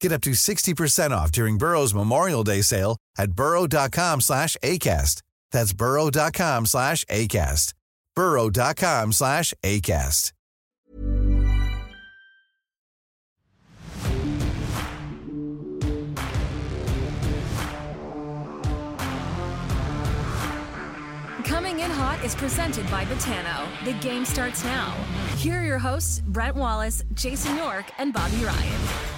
Get up to 60% off during Burrow's Memorial Day sale at burrow.com slash ACAST. That's burrow.com slash ACAST. burrow.com slash ACAST. Coming in Hot is presented by Betano. The game starts now. Here are your hosts, Brent Wallace, Jason York, and Bobby Ryan.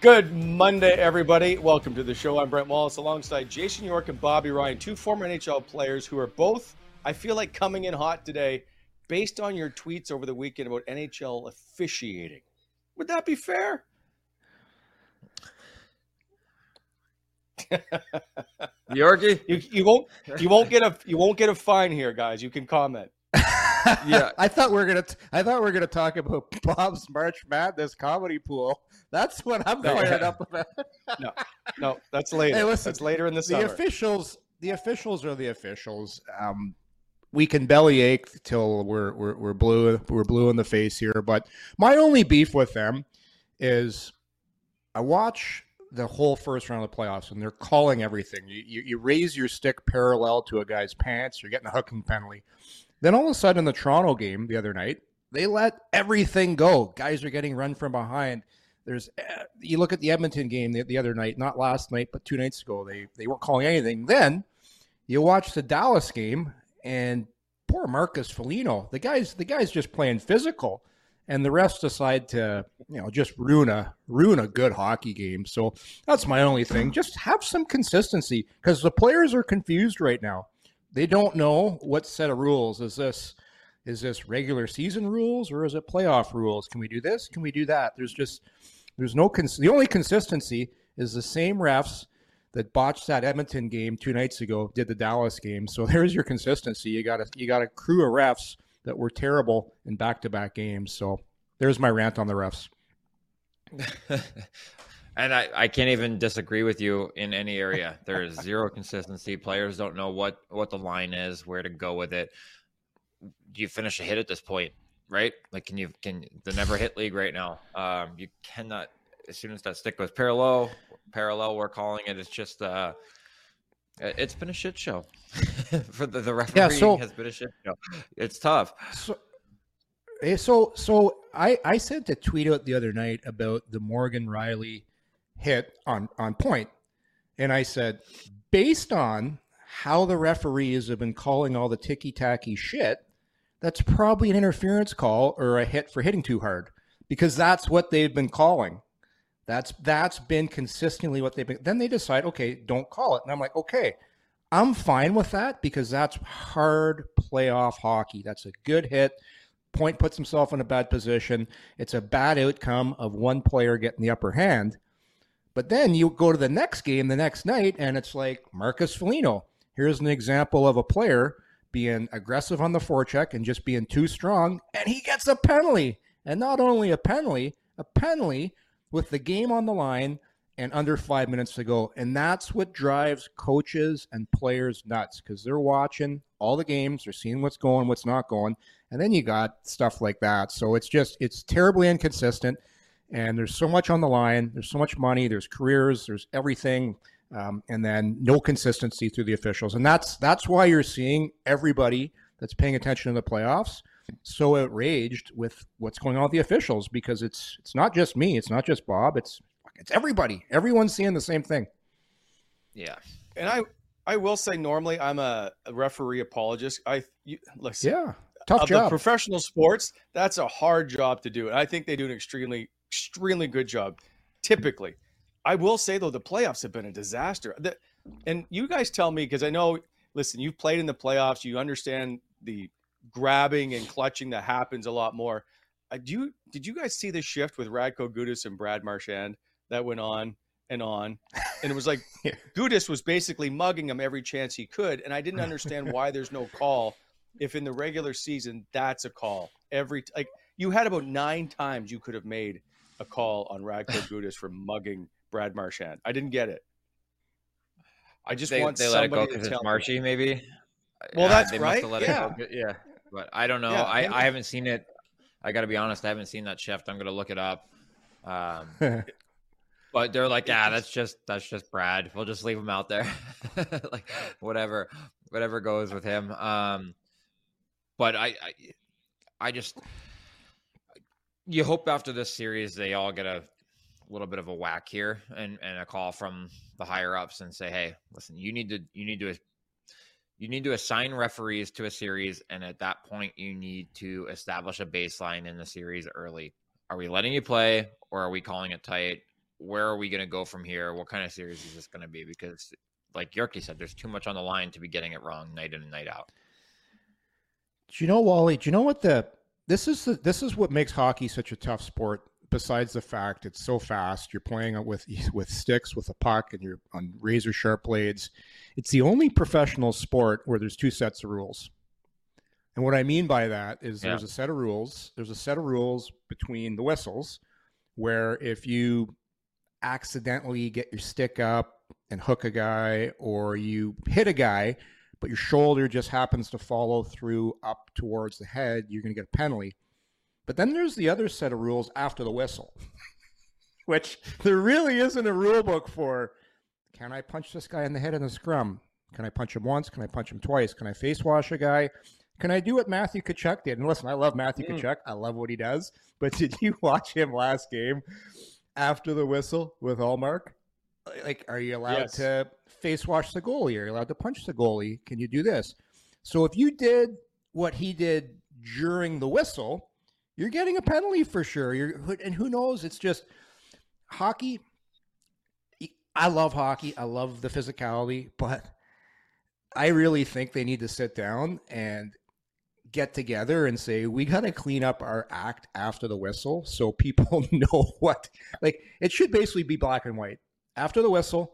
Good Monday, everybody. Welcome to the show. I'm Brent Wallace alongside Jason York and Bobby Ryan, two former NHL players who are both, I feel like, coming in hot today based on your tweets over the weekend about NHL officiating. Would that be fair? Yorkie? You, you won't you won't get a you won't get a fine here, guys. You can comment. Yeah. I thought we are gonna. I thought we are gonna talk about Bob's March Madness comedy pool. That's what I'm No. fired up about. No, no, that's later. Hey, listen, that's later in the the summer. officials. The officials are the officials. Um, we can bellyache till we're, we're we're blue. We're blue in the face here. But my only beef with them is I watch the whole first round of the playoffs and they're calling everything. You, you, you raise your stick parallel to a guy's pants, you're getting a hooking penalty. Then all of a sudden in the Toronto game the other night, they let everything go. Guys are getting run from behind. There's uh, you look at the Edmonton game the, the other night, not last night, but two nights ago. They they weren't calling anything. Then you watch the Dallas game and poor Marcus Foligno. The guy's the guy's just playing physical, and the refs decide to you know just ruin a ruin a good hockey game. So that's my only thing. Just have some consistency because the players are confused right now. They don't know what set of rules is this. Is this regular season rules or is it playoff rules? Can we do this? Can we do that? There's just there's no cons- the only consistency is the same refs that botched that Edmonton game two nights ago did the Dallas game. So there's your consistency. You got a you got a crew of refs that were terrible in back to back games. So there's my rant on the refs. and I, I can't even disagree with you in any area. There is zero consistency. Players don't know what what the line is, where to go with it. Do you finish a hit at this point, right? Like, can you can the never hit league right now? Um, you cannot. As soon as that stick goes parallel, parallel, we're calling it. It's just uh, it's been a shit show for the the refereeing so- has been a shit show. It's tough. So, eh, so, so I, I sent a tweet out the other night about the Morgan Rielly hit on, on point. And I said, based on how the referees have been calling all the ticky tacky shit, that's probably an interference call or a hit for hitting too hard because that's what they've been calling. That's that's been consistently what they've been. Then they decide, okay, don't call it. And I'm like, okay, I'm fine with that because that's hard playoff hockey. That's a good hit. Point puts himself in a bad position. It's a bad outcome of one player getting the upper hand. But then you go to the next game the next night, and it's like Marcus Foligno. Here's an example of a player being aggressive on the forecheck and just being too strong, and he gets a penalty. And not only a penalty, a penalty with the game on the line and under five minutes to go. And that's what drives coaches and players nuts because they're watching all the games, they're seeing what's going, what's not going. And then you got stuff like that. So it's just, it's terribly inconsistent. And there's so much on the line. There's so much money. There's careers. There's everything. Um, and then no consistency through the officials. And that's that's why you're seeing everybody that's paying attention to the playoffs so outraged with what's going on with the officials because it's it's not just me, it's not just Bob, it's it's everybody. Everyone's seeing the same thing. Yeah. And I I will say normally I'm a, a referee apologist. I you, listen. Yeah. Tough of job. The professional sports, that's a hard job to do. And I think they do an extremely extremely good job typically. I will say though the playoffs have been a disaster. The, and you guys tell me because I know listen, you've played in the playoffs, you understand the grabbing and clutching that happens a lot more. Uh, do you did you guys see the shift with Radko Gudas and Brad Marchand? that went on and on. And it was like yeah. Gudas was basically mugging him every chance he could. And I didn't understand why there's no call if in the regular season that's a call. Every like you had about nine times you could have made a call on Radko Gudas for mugging Brad Marchand. I didn't get it. I just they, want they let it go because it's Marshy, maybe. Well, that's they right. yeah. yeah, but I don't know. Yeah, I, I haven't seen it. I got to be honest. I haven't seen that shift. I'm going to look it up. Um, But they're like, yeah, that's just that's just Brad. We'll just leave him out there, like whatever, whatever goes with him. Um, but I, I, I just you hope after this series they all get a little bit of a whack here and and a call from the higher ups and say, hey, listen, you need to you need to you need to assign referees to a series, and at that point, you need to establish a baseline in the series early. Are we letting you play, or are we calling it tight? where are we going to go from here? What kind of series is this going to be? Because, like Yorkie said, there's too much on the line to be getting it wrong night in and night out. Do you know, Wally? Do you know what the this is? The, this is what makes hockey such a tough sport. Besides the fact it's so fast, you're playing with with sticks with a puck, and you're on razor sharp blades. It's the only professional sport where there's two sets of rules. And what I mean by that is yeah. there's a set of rules. There's a set of rules between the whistles, where if you accidentally get your stick up and hook a guy, or you hit a guy, but your shoulder just happens to follow through up towards the head, you're going to get a penalty. But then there's the other set of rules after the whistle, which there really isn't a rule book for. Can I punch this guy in the head in the scrum? Can I punch him once? Can I punch him twice? Can I face wash a guy? Can I do what Matthew Tkachuk did? And listen, I love Matthew mm. Tkachuk. I love what he does. But did you watch him last game after the whistle with Ullmark? Like, are you allowed yes. to face wash the goalie? Are you allowed to punch the goalie? Can you do this? So if you did what he did during the whistle, you're getting a penalty for sure. You're, and who knows? It's just hockey. I love hockey. I love the physicality, but I really think they need to sit down and get together and say we got to clean up our act after the whistle so people know what like it should basically be black and white after the whistle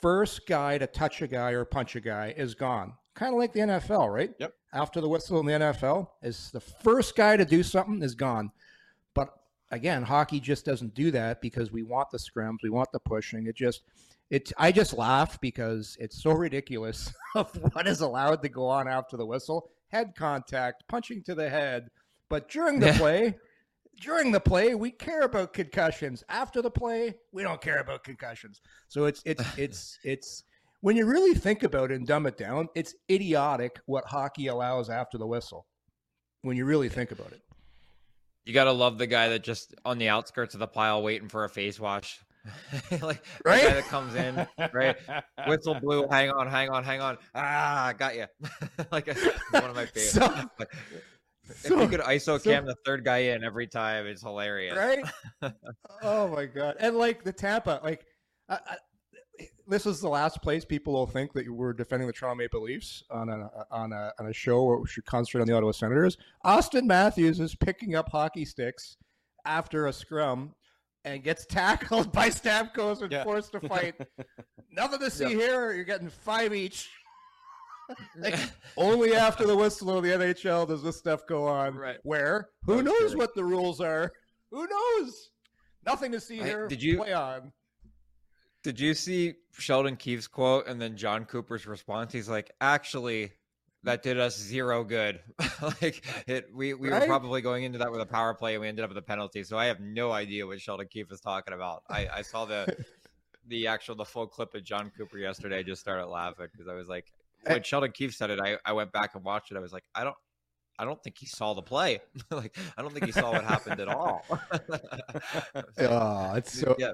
first guy to touch a guy or punch a guy is gone. Kind of like the NFL right? Yep. After the whistle in the NFL is the first guy to do something is gone. But again hockey just doesn't do that because we want the scrums we want the pushing. It just it I just laugh because it's so ridiculous of what is allowed to go on after the whistle. Head contact, punching to the head. But during the play, during the play, we care about concussions. After the play, we don't care about concussions. So it's it's it's it's when you really think about it and dumb it down, it's idiotic what hockey allows after the whistle. When you really think about it. You gotta love the guy that just on the outskirts of the pile waiting for a face wash. like right? the guy that comes in, right? Whistle blew. Hang on, hang on, hang on. Ah, got you. like one of my favorites. So, like, if you could ISO so, cam the third guy in every time, it's hilarious, right? oh my god! And like the Tampa, like I, I, this is the last place people will think that we're defending the Toronto Maple Leafs on a on a on a show where we should concentrate on the Ottawa Senators. Auston Matthews is picking up hockey sticks after a scrum and gets tackled by Stamkos and Yeah. forced to fight. Nothing to see here. You're getting five each. Only after the whistle of the NHL does this stuff go on. Right. Where who knows what the rules are? Who knows? Nothing to see I- here. did you- play on? Did you see Sheldon Keefe's quote and then Jon Cooper's response? He's like, actually, that did us zero good. like it, we we were probably going into that with a power play and we ended up with a penalty. So I have no idea what Sheldon Keefe is talking about. I, I saw the the actual the full clip of Jon Cooper yesterday. I just started laughing because I was like, when Sheldon Keefe said it, I, I went back and watched it. I was like, I don't. I don't think he saw the play. like, I don't think he saw what happened at all. Oh, it's so. yeah,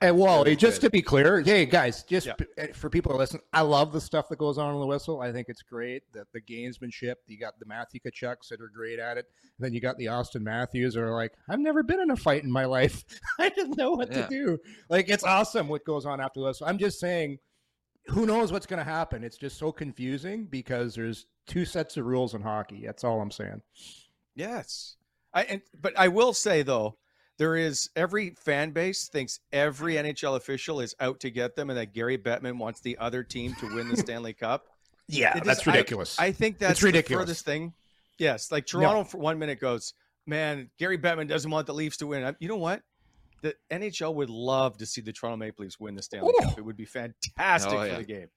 And Wally, just good. to be clear, hey guys, just Yeah. p- eh, for people to listen, I love the stuff that goes on in the whistle. I think it's great. The, the gamesmanship. You got the Matthew Tkachuks that are great at it. And then you got the Auston Matthews that are like, I've never been in a fight in my life. I didn't know what Yeah. to do. Like it's awesome what goes on after this. I'm just saying, who knows what's going to happen? It's just so confusing because there's two sets of rules in hockey. That's all I'm saying. Yes. I and but I will say though, there is every fan base thinks every NHL official is out to get them and that Gary Bettman wants the other team to win the Stanley Cup. Yeah, that's is- I- ridiculous. I think that's ridiculous. the furthest thing. Yes, like Toronto for one minute goes, man, Gary Bettman doesn't want the Leafs to win. I- You know what? The NHL would love to see the Toronto Maple Leafs win the Stanley Oh. Cup. It would be fantastic Oh, for the game.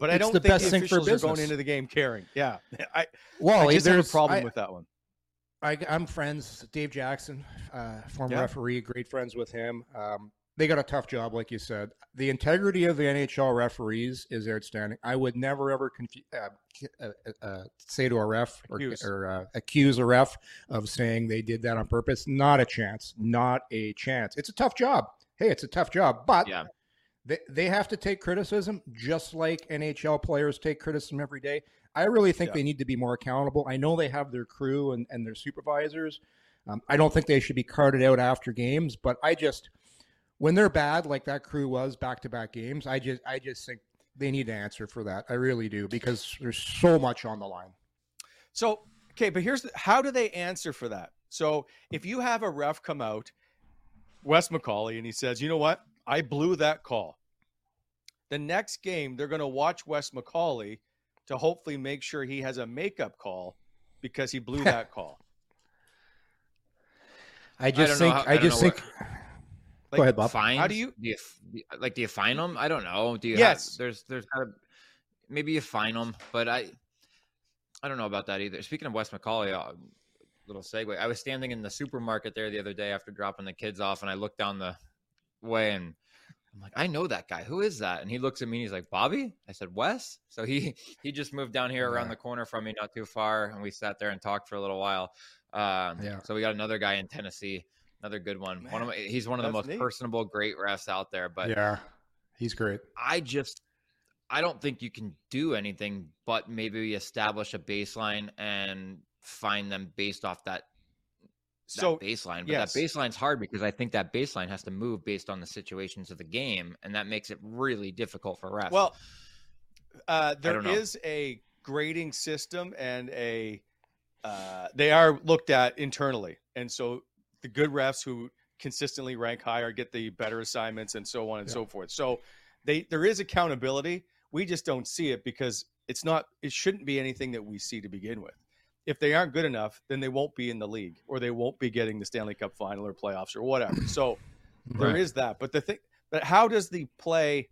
But I don't the think best the thing for officials are going into the game caring. Yeah, I, well, I just have a problem I- with that one. I, I'm friends. Dave Jackson, uh, former Yeah. referee, great friends with him. Um, they got a tough job, like you said. The integrity of the NHL referees is outstanding. I would never ever confu- uh, uh, uh, say to a ref or, Accuse. or uh, accuse a ref of saying they did that on purpose. Not a chance. Not a chance. It's a tough job. Hey, it's a tough job, but yeah. they, they have to take criticism just like NHL players take criticism every day. I really think Yeah. they need to be more accountable. I know they have their crew and, and their supervisors. Um, I don't think they should be carted out after games, but I just when they're bad like that crew was back to back games, I just I just think they need to answer for that. I really do because there's so much on the line. So, okay, but here's the, how do they answer for that? So, if you have a ref come out, Wes McCauley, and he says, "You know what? I blew that call." The next game, they're going to watch Wes McCauley to hopefully make sure he has a makeup call because he blew that call. I just know think I I, just think. Like, Go ahead, Bob. Fines? How do you- do you like? Do you fine them? I don't know. Do you? Yes. Have, there's there's gotta, maybe you fine them, but I I don't know about that either. Speaking of Wes McCauley, uh, little segue. I was standing in the supermarket there the other day after dropping the kids off, and I looked down the way and. I'm like, I know that guy. Who is that? And he looks at me and he's like, Bobby? I said, Wes? So he he just moved down here around the corner from me, not too far, and we sat there and talked for a little while. Um, Yeah. So we got another guy in Tennessee, another good one. one of my, he's one of the most neat. personable, great refs out there. But yeah, he's great. I just I don't think you can do anything but maybe establish a baseline and find them based off that, that So, baseline. But yes. that baseline's hard because I think that baseline has to move based on the situations of the game, and that makes it really difficult for refs. well, uh, there don't know. is a grading system and a uh, they are looked at internally, and so the good refs who consistently rank higher get the better assignments and so on and Yeah. so forth. So they there is accountability. We just don't see it because it's not it shouldn't be anything that we see to begin with. If they aren't good enough, then they won't be in the league or they won't be getting the Stanley Cup final or playoffs or whatever. So there is Right. that. But the thing but how does the play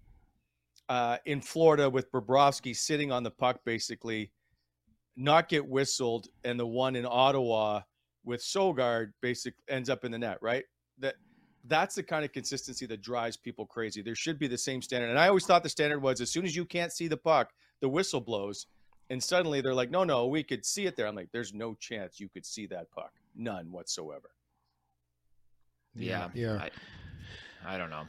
uh, in Florida with Bobrovsky sitting on the puck basically not get whistled and the one in Ottawa with Sogaard basically ends up in the net, right? That that's the kind of consistency that drives people crazy. There should be the same standard. And I always thought the standard was as soon as you can't see the puck, the whistle blows. And suddenly they're like, no, no, we could see it there. I'm like, there's no chance you could see that puck. None whatsoever. yeah, yeah. I, I don't know.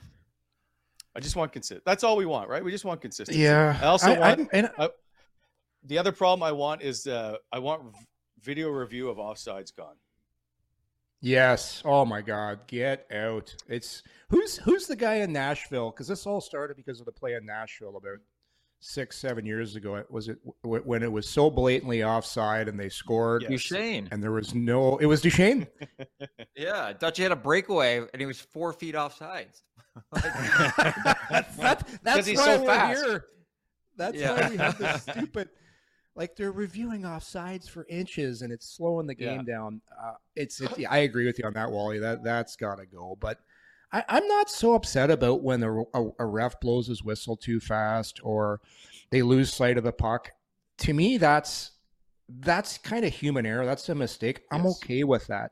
I just want consist. That's all we want, right? We just want consistency. Yeah. I also want I'm- and the other problem I want is uh, I want v- video review of offsides gone. Yes. Oh my God, get out! It's who's who's the guy in Nashville? Because this all started because of the play in Nashville about six, seven years ago. Was it when it was so blatantly offside and they scored? Yes. Duchene. And there was no. It was Duchene. yeah, Dutch had a breakaway and he was four feet offside. that's that's, that's he's so fast. Here. That's yeah. why we have this stupid. Like they're reviewing offsides for inches, and it's slowing the game yeah. down. Uh, it's, it, yeah, I agree with you on that, Wally. That that's got to go. But I, am not so upset about when a, a, a, ref blows his whistle too fast or they lose sight of the puck. To me, that's that's kind of human error. That's a mistake. I'm okay with that.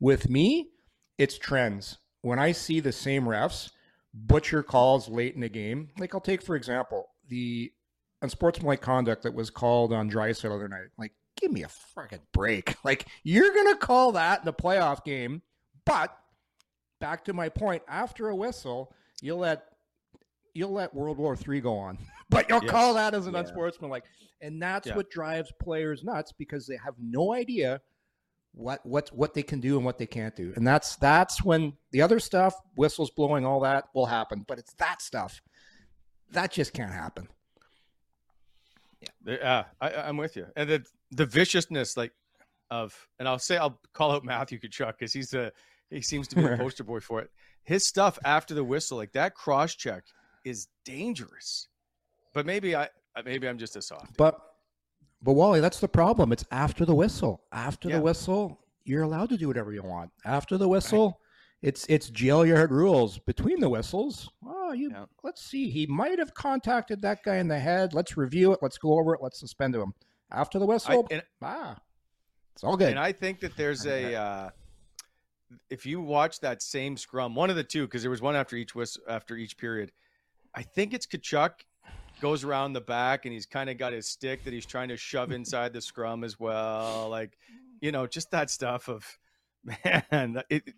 With me, it's trends. When I see the same refs butcher calls late in the game, like I'll take for example the unsportsmanlike conduct that was called on Draisaitl the other night. Like, give me a fucking break. Like, you're gonna call that in the playoff game, but back to my point, after a whistle, you'll let you'll let World War Three go on, but you'll yes. call that as an yeah. unsportsmanlike, and that's yeah. what drives players nuts because they have no idea what what what they can do and what they can't do, and that's that's when the other stuff, whistles blowing, all that will happen, but it's that stuff that just can't happen. Yeah, uh, I, I'm with you, and the the viciousness like of, and I'll say I'll call out Matthew Tkachuk because he's a he seems to be a poster boy for it. His stuff after the whistle, like that cross check, is dangerous. But maybe I maybe I'm just a soft. But but Wally, that's the problem. It's after the whistle. After yeah. the whistle, you're allowed to do whatever you want. After the whistle, right. it's it's jail yard rules. Between the whistles, oh, you yeah. let's see. He might have contacted that guy in the head. Let's review it. Let's go over it. Let's suspend him. After the whistle, I, and, ah, it's all good. And I think that there's a. Uh, if you watch that same scrum, one of the two, because there was one after each after each period, I think it's Tkachuk goes around the back and he's kind of got his stick that he's trying to shove inside the scrum as well. Like, you know, just that stuff of man, it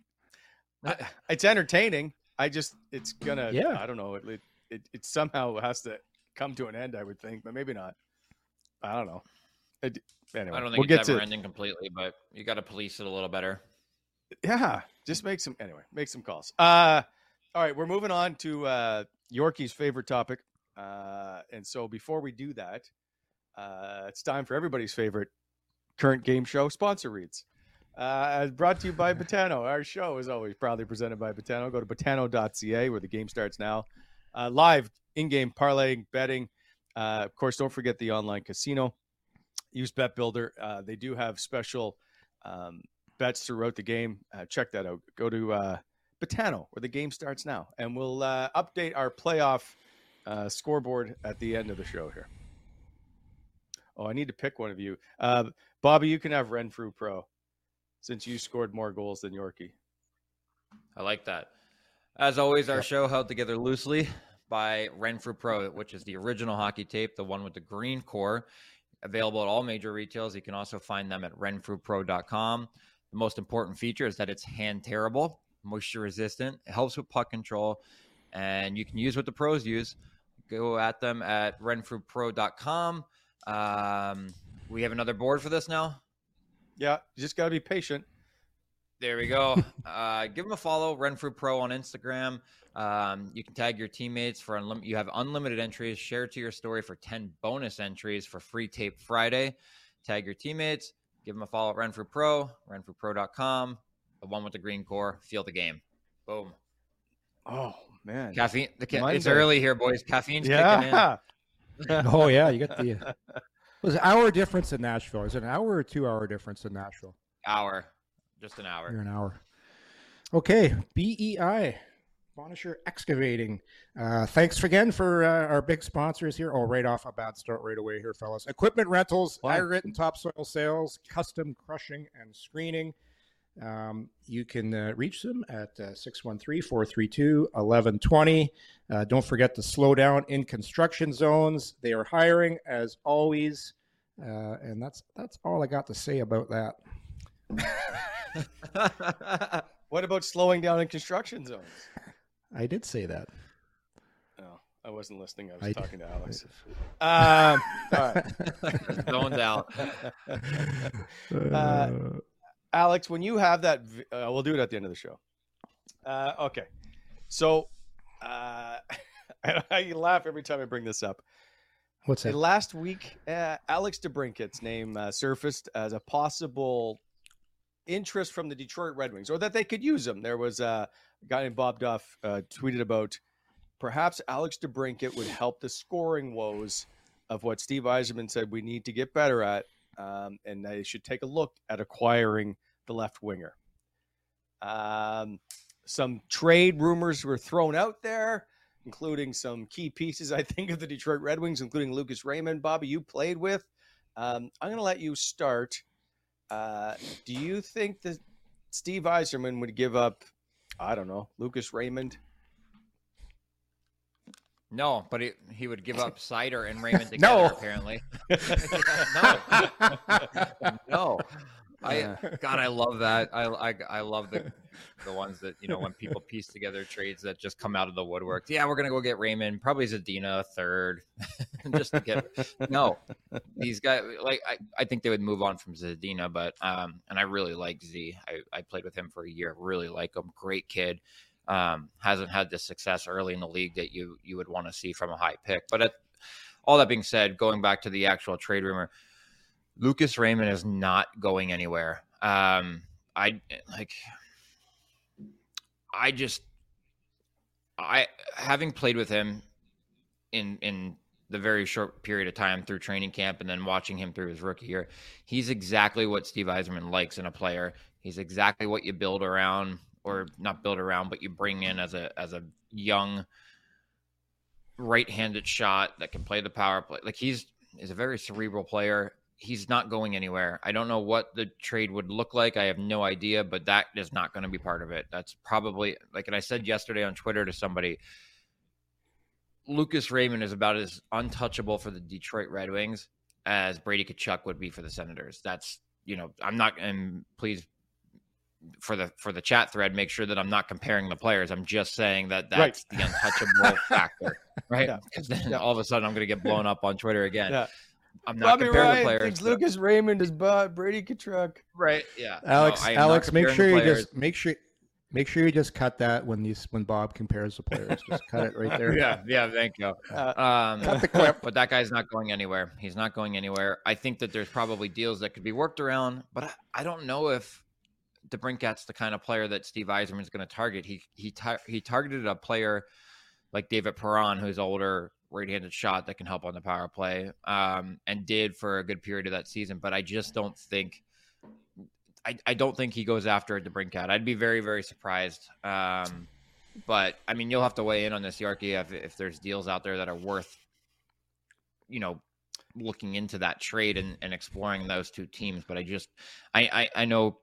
it's entertaining. I just it's gonna yeah. I don't know it, it it somehow has to come to an end. I would think, but maybe not. I don't know. It, anyway, I don't think we'll it's get ever to, ending completely, but you got to police it a little better yeah, just make some anyway, make some calls. Uh all right, we're moving on to uh Yorkie's favorite topic. Uh and so before we do that, uh it's time for everybody's favorite current game show sponsor reads. Uh, brought to you by Betano. Our show is always proudly presented by Betano. Go to betano.ca where the game starts now. Uh, live in-game parlaying, betting. Uh, of course, don't forget the online casino. Use Bet Builder. Uh, they do have special um, bets throughout the game. Uh, check that out. Go to uh, Betano, where the game starts now, and we'll uh, update our playoff scoreboard at the end of the show here. Oh, I need to pick one of you. Bobby, you can have Renfrew Pro since you scored more goals than Yorkie. I like that. As always, our show held together loosely by Renfrew Pro, which is the original hockey tape, the one with the green core, available at all major retails. You can also find them at renfrewpro.com. The most important feature is that it's hand tearable, moisture resistant. It helps with puck control, and you can use what the pros use. Go at them at renfrewpro.com. Um, we have another board for this now. Yeah, you just got to be patient. There we go. uh, give them a follow, Renfrew Pro on Instagram. Um, you can tag your teammates for unlimited. You have unlimited entries. Share to your story for ten bonus entries for free tape Friday. Tag your teammates. Give them a follow at Renfrew Pro, renfrewpro.com. The one with the green core. Feel the game. Boom. Oh man, caffeine. The ca- it's early here, boys. Caffeine's yeah. kicking in. oh yeah, you got the. Was an hour difference in Nashville? Is it an hour or two hour difference in Nashville? Hour, just an hour. You're an hour. Okay, BEI. Bonnechere Excavating. Uh, thanks again for uh, our big sponsors here. Oh, right off a bad start right away here, fellas. Equipment rentals, wow. aggregate and topsoil sales, custom crushing and screening. Um, you can uh, reach them at uh, 613 432 1120. Uh, don't forget to slow down in construction zones. They are hiring as always. Uh, and that's that's all I got to say about that. what about slowing down in construction zones? I did say that. Oh, I wasn't listening. I was I talking did. to Alex. um, all right. Zoned out. Uh, Alex, when you have that, uh, we'll do it at the end of the show. Uh, okay. So uh, I laugh every time I bring this up. What's that? Last week, uh, Alex DeBrincat's name uh, surfaced as a possible interest from the Detroit Red Wings, or that they could use him. There was a guy named Bob Duff uh, tweeted about perhaps Alex DeBrincat would help the scoring woes of what Steve Yzerman said we need to get better at, um, and they should take a look at acquiring the left winger. Um, some trade rumors were thrown out there including some key pieces, I think, of the Detroit Red Wings, including Lucas Raymond. Bobby, you played with. Um, I'm going to let you start. Uh, do you think that Steve Yzerman would give up, I don't know, Lucas Raymond? No, but he, he would give up Seider and Raymond together, no. apparently. no. no. I God, I love that. I, I I love the the ones that you know when people piece together trades that just come out of the woodwork. Yeah, we're gonna go get Raymond, probably Zadina third, just to get. no, these guys like I, I think they would move on from Zadina, but um, and I really like Z. I I played with him for a year. Really like him. Great kid. Um, hasn't had the success early in the league that you you would want to see from a high pick. But at, all that being said, going back to the actual trade rumor, Lucas Raymond is not going anywhere. Um, I like I just I having played with him in in the very short period of time through training camp and then watching him through his rookie year, he's exactly what Steve Yzerman likes in a player. He's exactly what you build around or not build around, but you bring in as a as a young right-handed shot that can play the power play. Like he's is a very cerebral player he's not going anywhere. I don't know what the trade would look like. I have no idea, but that is not going to be part of it. That's probably like, and I said yesterday on Twitter to somebody, Lucas Raymond is about as untouchable for the Detroit Red Wings as Brady Tkachuk would be for the Senators. That's you know, I'm not, and please for the for the chat thread, make sure that I'm not comparing the players. I'm just saying that that's right. the untouchable factor, right? Because yeah. then yeah. all of a sudden I'm going to get blown up on Twitter again. Yeah. I'm not Bobby comparing Ryan the players. Thinks Lucas Raymond is bought Brady Tkachuk. Right. Yeah. Alex. No, Alex, make sure you just make sure. Make sure you just cut that when these when Bob compares the players. Just cut it right there. yeah, yeah. Thank you. Uh, um, cut the clip. But that guy's not going anywhere. He's not going anywhere. I think that there's probably deals that could be worked around, but I, I don't know if DeBrincat's the kind of player that Steve Yzerman is going to target. He he tar- he targeted a player like David Perron, who's older, right-handed shot that can help on the power play, um, and did for a good period of that season. But I just don't think. I, I don't think he goes after it DeBrincat. I'd be very, very surprised. Um, but I mean, you'll have to weigh in on this, Yorkie, if, if there's deals out there that are worth, you know, looking into that trade and, and exploring those two teams. But I just, I, I, I know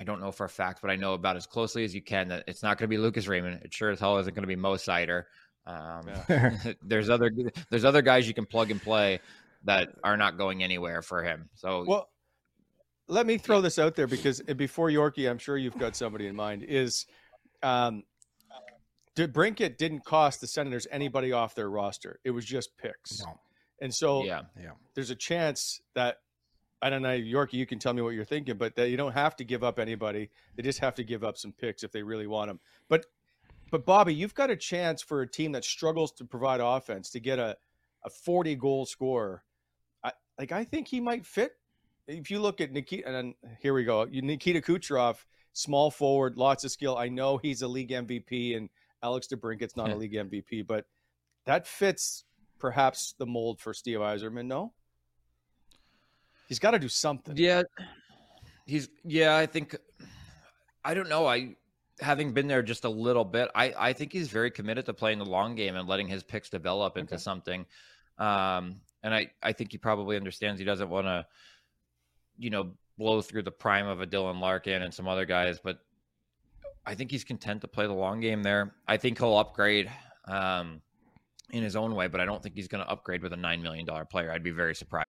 I don't know for a fact, but I know about as closely as you can that it's not going to be Lucas Raymond. It sure as hell isn't going to be Mo Seider. Um, yeah. there's other there's other guys you can plug and play that are not going anywhere for him. So well, let me throw this out there because eh, before Yorkie, I'm sure you've got somebody in mind. Is um, Brincat didn't cost the Senators anybody off their roster. It was just picks. No. And so yeah, yeah. there's a chance that I don't know, Yorkie, you can tell me what you're thinking, but that you don't have to give up anybody. They just have to give up some picks if they really want them. But but Bobby, you've got a chance for a team that struggles to provide offense to get a, a 40 goal scorer. I, like I think he might fit. If you look at Nikita, and here we go, Nikita Kucherov, small forward, lots of skill. I know he's a league MVP, and Alex DeBrincat's not a league MVP, but that fits perhaps the mold for Steve Yzerman. No, he's got to do something. Yeah, he's yeah. I think I don't know. I having been there just a little bit, I, I think he's very committed to playing the long game and letting his picks develop into okay. something. Um, and I, I think he probably understands he doesn't want to, you know, blow through the prime of a Dylan Larkin and some other guys, but I think he's content to play the long game there. I think he'll upgrade um, in his own way, but I don't think he's going to upgrade with a $9 million player. I'd be very surprised.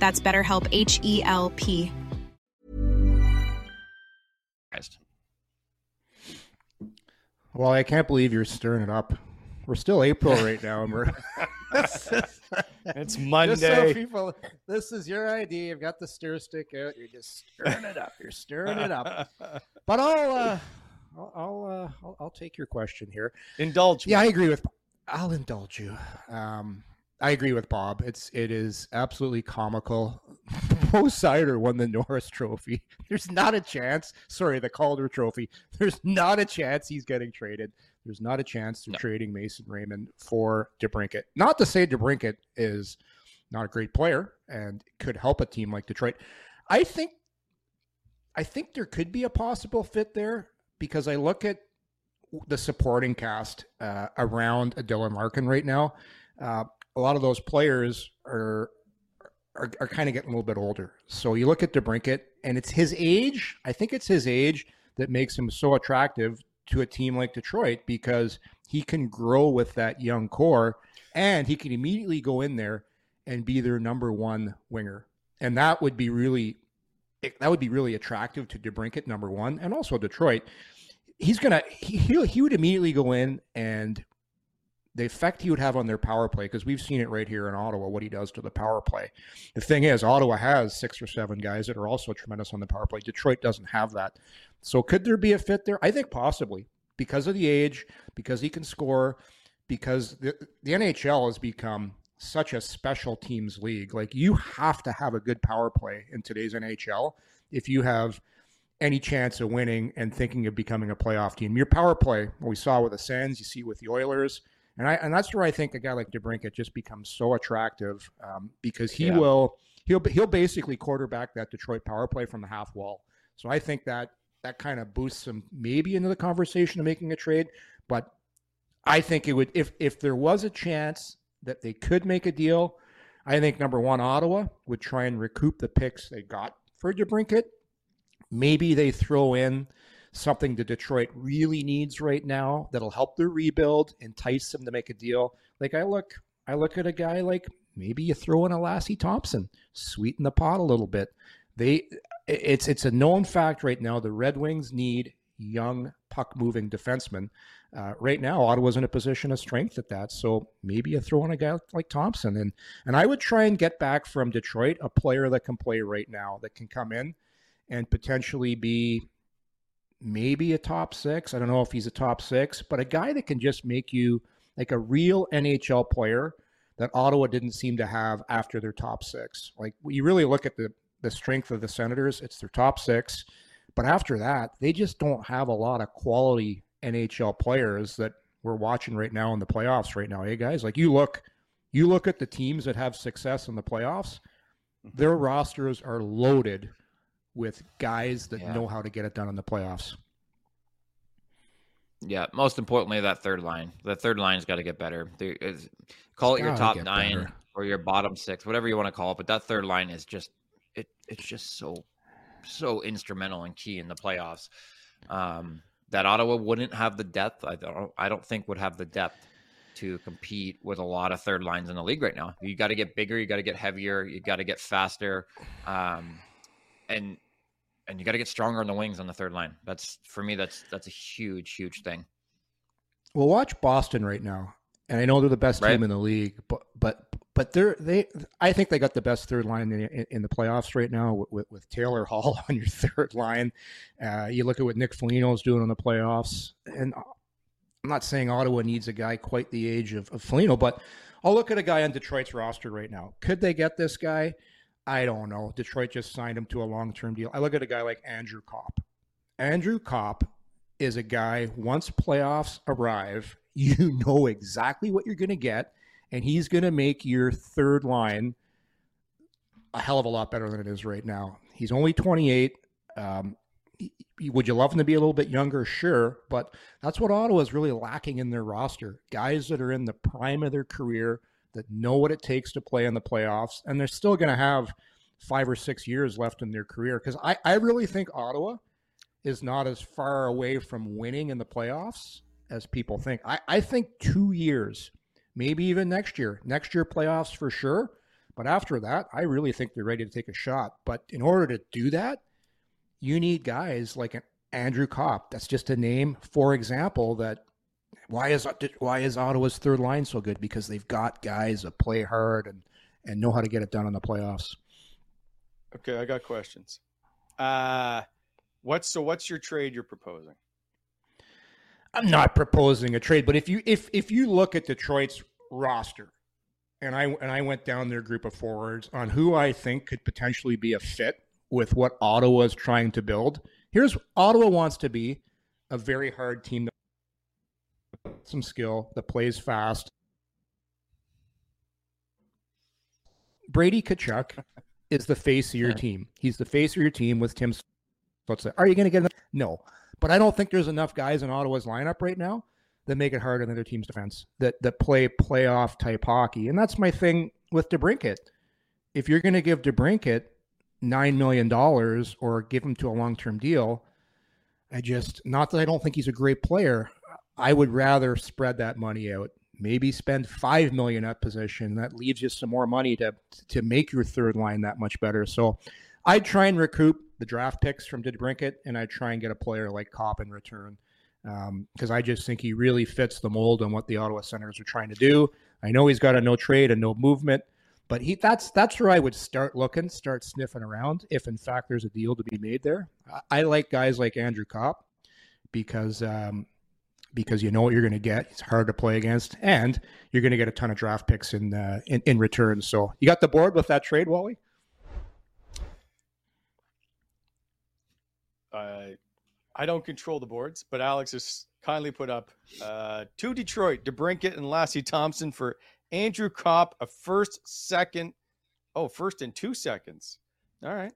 That's BetterHelp H E L P. Well, I can't believe you're stirring it up. We're still April right now, and we're It's Just Monday. so people, this is your idea. You've got the stir stick out. You're just stirring it up. You're stirring it up. But I'll, uh, I'll, I'll, uh, I'll, I'll take your question here. Indulge me. Yeah, I agree with. I'll indulge you. Um, I agree with Bob. It's it is absolutely comical. Mo Seider won the Norris Trophy. There's not a chance. Sorry, the Calder Trophy. There's not a chance he's getting traded. There's not a chance they're trading Mason Raymond for DeBrincat. Not to say DeBrincat is not a great player and could help a team like Detroit. I think I think there could be a possible fit there because I look at the supporting cast uh, around Dylan Larkin right now. Uh, a lot of those players are are, are kind of getting a little bit older. So you look at DeBrincat, and it's his age. I think it's his age that makes him so attractive to a team like Detroit because he can grow with that young core, and he can immediately go in there and be their number one winger, and that would be really that would be really attractive to DeBrincat, number one, and also Detroit. He's gonna he he would immediately go in and the effect he would have on their power play because we've seen it right here in Ottawa what he does to the power play. The thing is, Ottawa has six or seven guys that are also tremendous on the power play. Detroit doesn't have that. So could there be a fit there? I think possibly because of the age, because he can score, because the, the NHL has become such a special teams league. Like you have to have a good power play in today's NHL if you have any chance of winning and thinking of becoming a playoff team. Your power play, we saw with the Sens, you see with the Oilers, and I and that's where I think a guy like DeBrincat just becomes so attractive um, because he Yeah. will he'll he'll basically quarterback that Detroit power play from the half wall. So I think that that kind of boosts him maybe into the conversation of making a trade, but I think it would if if there was a chance that they could make a deal. I think number one, Ottawa would try and recoup the picks they got for DeBrincat. Maybe they throw in something that Detroit really needs right now that'll help their rebuild, entice them to make a deal. Like I look, I look at a guy like maybe you throw in a Lassi Thomson, sweeten the pot a little bit. They, it's it's a known fact right now. The Red Wings need young puck moving defensemen. Uh, right now, Ottawa's in a position of strength at that. So maybe you throw in a guy like Thompson, and and I would try and get back from Detroit a player that can play right now that can come in and potentially be maybe a top six. I don't know if he's a top six, but a guy that can just make you like a real NHL player that Ottawa didn't seem to have after their top six. Like you really look at the the strength of the Senators, it's their top six, but after that, they just don't have a lot of quality NHL players that we're watching right now in the playoffs right now. Hey guys, like you look you look at the teams that have success in the playoffs, their rosters are loaded with guys that Yeah. know how to get it done in the playoffs. Yeah, most importantly, that third line. The third line's got to get better. There is, call it your top nine better. or your bottom six, whatever you want to call it. But that third line is just it. It's just so so instrumental and key in the playoffs. Um, that Ottawa wouldn't have the depth. I don't. I don't think would have the depth to compete with a lot of third lines in the league right now. You got to get bigger. You got to get heavier. You got to get faster. Um, and and you got to get stronger on the wings on the third line. That's for me. That's that's a huge, huge thing. Well, watch Boston right now, and I know they're the best Right. team in the league, but but but they're they. I think they got the best third line in, in, in the playoffs right now with, with, with Taylor Hall on your third line. Uh, you look at what Nick Foligno's doing on the playoffs, and I'm not saying Ottawa needs a guy quite the age of, of Foligno, but I'll look at a guy on Detroit's roster right now. Could they get this guy? I don't know. Detroit just signed him to a long term deal. I look at a guy like Andrew Copp. Andrew Copp is a guy, once playoffs arrive, you know exactly what you're going to get, and he's going to make your third line a hell of a lot better than it is right now. He's only 28. Um, would you love him to be a little bit younger? Sure, but that's what Ottawa is really lacking in their roster. Guys that are in the prime of their career that know what it takes to play in the playoffs, and they're still going to have five or six years left in their career. Because I, I really think Ottawa is not as far away from winning in the playoffs as people think. I, I think two years, maybe even next year. Next year, playoffs for sure. But after that, I really think they're ready to take a shot. But in order to do that, you need guys like an Andrew Copp. That's just a name, for example, that why is why is Ottawa's third line so good? Because they've got guys that play hard and and know how to get it done in the playoffs. Okay, I got questions. Uh what's so what's your trade you're proposing? I'm not proposing a trade, but if you if if you look at Detroit's roster, and I and I went down their group of forwards on who I think could potentially be a fit with what Ottawa is trying to build. Here's Ottawa wants to be a very hard team that some skill that plays fast. Brady Tkachuk is the face of your team. He's the face of your team with Tim. Let's say, are you going to get? Enough? No, but I don't think there's enough guys in Ottawa's lineup right now that make it hard on the other team's defense that that play playoff type hockey. And that's my thing with DeBrincat. If you're going to give DeBrincat nine million dollars or give him to a long term deal, I just not that I don't think he's a great player. I would rather spread that money out. Maybe spend five million at position. That leaves you some more money to to make your third line that much better. So I'd try and recoup the draft picks from DeBrincat, and I'd try and get a player like Copp in return because I just think he really fits the mold on what the Ottawa Senators are trying to do. I know he's got a no trade and no movement, but he that's that's where I would start looking, start sniffing around if in fact there's a deal to be made there. I, I like guys like Andrew Copp because um, because you know what you're going to get. It's hard to play against, and you're going to get a ton of draft picks in, uh, in in return. So you got the board with that trade, Wally. Uh, I don't control the boards, but Alex has kindly put up uh, to Detroit, DeBrincat and Lassi Thomson for Andrew Copp, a first, second, oh, first and two seconds. All right.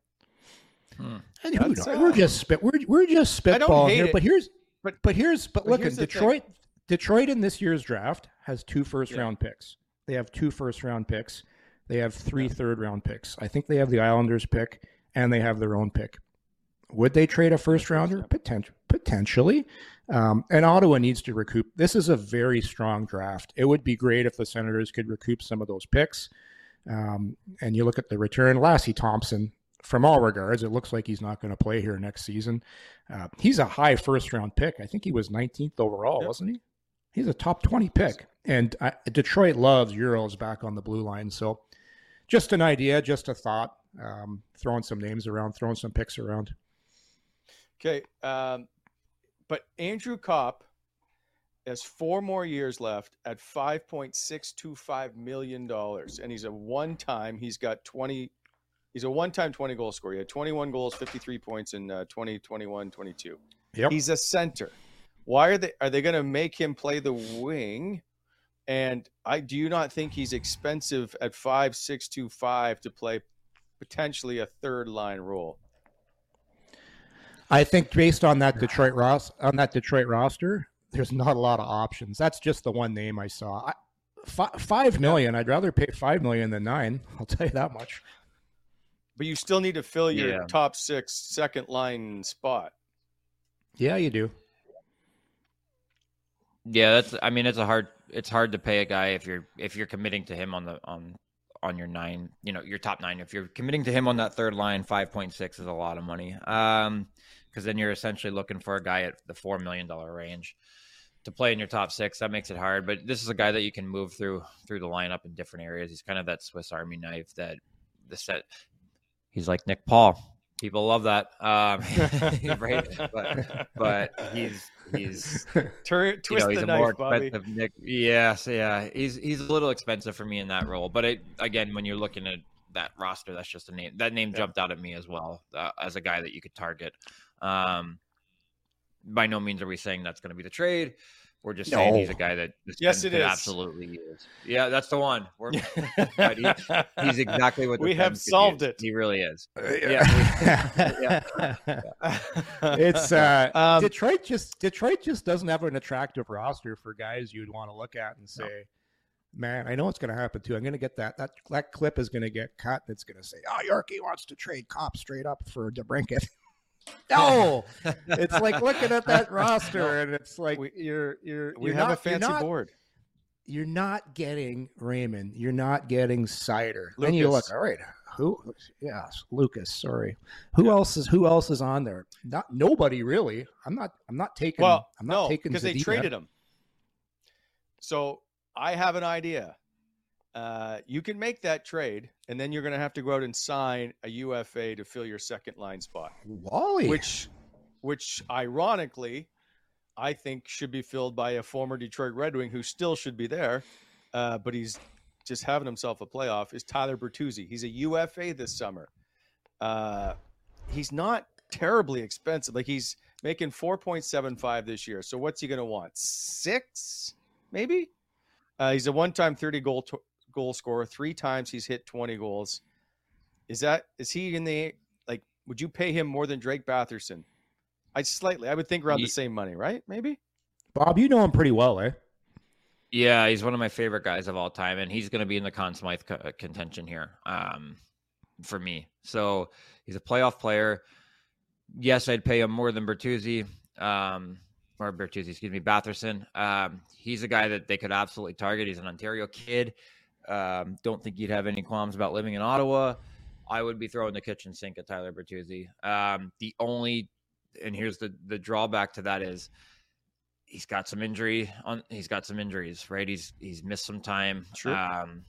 Hmm. And who uh, we're just spit. We're we're just I spitballing here. it, But here's but- but here's but, but look at the thing. Detroit. Detroit in this year's draft has two first Yeah. round picks. They have two first round picks. They have three third round picks. I think they have the Islanders pick and they have their own pick. Would they trade a first rounder? Potent- potentially. Um, and Ottawa needs to recoup. This is a very strong draft. It would be great if the Senators could recoup some of those picks. Um, and you look at the return, Lassi Thomson, from all regards, it looks like he's not going to play here next season. Uh, he's a high first round pick. I think he was 19th overall, Yep. wasn't he? He's a top 20 pick. And uh, Detroit loves Euros back on the blue line. So just an idea, just a thought, um, throwing some names around, throwing some picks around. Okay. Um, but Andrew Copp has four more years left at $5.625 million. And he's a one time, he's got 20, he's a one time 20 goal scorer. He had 21 goals, 53 points in uh, 2021 22. Yep. He's a center. Why are they, are they going to make him play the wing? And I do you not think he's expensive at 5.625 to play potentially a third line role? I think based on that Detroit Ross on that Detroit roster, there's not a lot of options. That's just the one name I saw. I, five million. I'd rather pay five million than nine. I'll tell you that much. But you still need to fill your Yeah. top six second line spot. Yeah, you do. Yeah, that's. I mean, it's a hard. It's hard to pay a guy if you're if you're committing to him on the on on your nine, you know, your top nine. If you're committing to him on that third line, five point six is a lot of money. Um, because then you're essentially looking for a guy at the four million dollar range to play in your top six. That makes it hard. But this is a guy that you can move through through the lineup in different areas. He's kind of that Swiss Army knife that the set. He's like Nick Paul. People love that, um, right? But, but he's he's Tur- twist you know, he's the a knife, more Bobby. Nick. Yes, yeah, he's he's a little expensive for me in that role. But it, again, when you're looking at that roster, that's just a name. That name Yeah. jumped out at me as well uh, as a guy that you could target. Um, by no means are we saying that's going to be the trade. We're just saying he's a guy that Yes, it is it could is. absolutely is. Yeah, that's the one. We're, he, he's exactly what the we have solved use. it. He really is. Yeah, it's uh, Um, Detroit just Detroit just doesn't have an attractive roster for guys you'd want to look at and say, "Man, I know what's going to happen too. I'm going to get that that that clip is going to get cut. and It's going to say, "Oh, Yorkie wants to trade Copp straight up for DeBrincat." no, it's like looking at that roster, and it's like We- you're you're we you're have not, a fancy not, board. You're not getting Raymond. You're not getting Seider. Then you look, Lucas. all right. Who? Yes, Lucas. Sorry. Who else is Who else is on there? Not nobody really. I'm not. I'm not taking. Well, I'm not no, taking because they traded him. So I have an idea. Uh, you can make that trade, and then you're going to have to go out and sign a UFA to fill your second line spot, Wally. which, which ironically, I think should be filled by a former Detroit Red Wing who still should be there, uh, but he's just having himself a playoff. Is Tyler Bertuzzi? He's a UFA this summer. Uh, he's not terribly expensive. Like he's making 4.75 this year. So what's he going to want? Six, maybe? Uh, he's a one-time 30 goal goal scorer. Three times he's hit 20 goals. Is that is he in the like? Would you pay him more than Drake Batherson? I slightly. I would think around Ye- the same money, right? Maybe. Bob, you know him pretty well, eh? Yeah, he's one of my favorite guys of all time, and he's going to be in the Conn Smythe co- uh, contention here um, for me. So he's a playoff player. Yes, I'd pay him more than Bertuzzi, um, or Bertuzzi, excuse me, Batherson. Um, he's a guy that they could absolutely target. He's an Ontario kid. Um, don't think you'd have any qualms about living in Ottawa. I would be throwing the kitchen sink at Tyler Bertuzzi. Um, the only, and here's the the drawback to that is he's got some injury on he's got some injuries right he's he's missed some time Sure. um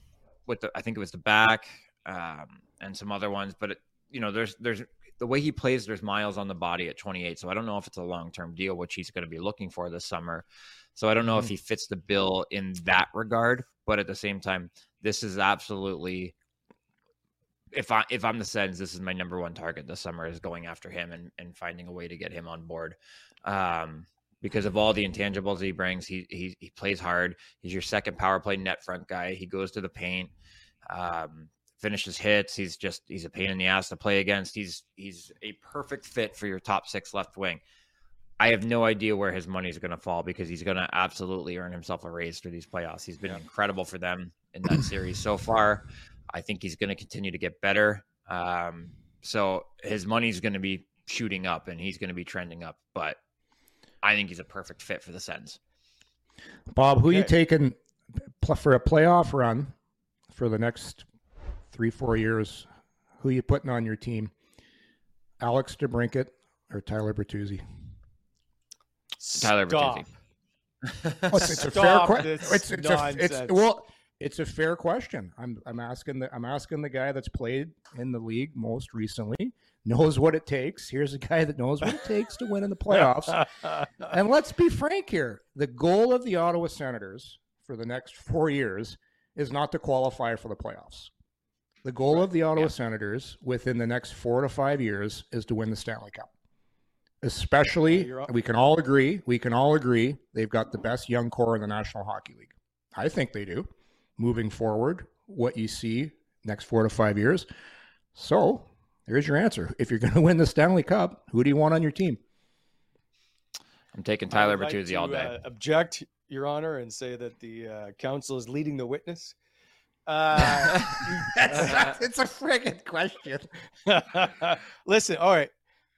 with the i think it was the back um and some other ones but it, you know there's there's the way he plays there's miles on the body at 28 so i don't know if it's a long-term deal which he's going to be looking for this summer so i don't know if he fits the bill in that regard but at the same time this is absolutely if I if I'm the Sens, this is my number one target this summer is going after him and, and finding a way to get him on board. Um, because of all the intangibles he brings, he he he plays hard. He's your second power play net front guy. He goes to the paint, um, finishes hits. He's just he's a pain in the ass to play against. He's he's a perfect fit for your top six left wing. I have no idea where his money is going to fall because he's going to absolutely earn himself a raise through these playoffs. He's been incredible for them in that series so far. I think he's going to continue to get better. Um, so his money's going to be shooting up and he's going to be trending up. But I think he's a perfect fit for the Sens. Bob, who you taking for a playoff run for the next three, four years? Who you putting on your team? Alex DeBrincat or Tyler Bertuzzi? Tyler Stop. Bertuzzi. Oh, it's, it's a fair question. It's, it's, a, it's well, it's a fair question. I'm I'm asking the I'm asking the guy that's played in the league most recently, knows what it takes. Here's a guy that knows what it takes to win in the playoffs. and let's be frank here: the goal of the Ottawa Senators for the next four years is not to qualify for the playoffs. The goal of the Ottawa Senators within the next four to five years is to win the Stanley Cup. Especially, you're we can all agree. We can all agree they've got the best young core in the National Hockey League. I think they do. Moving forward, what you see next four to five years. So, there's your answer. If you're going to win the Stanley Cup, who do you want on your team? I'm taking Tyler like Bertuzzi to, all day. uh, object, Your Honor, and say that the uh, counsel is leading the witness. Uh, it's a friggin' question. Listen, all right.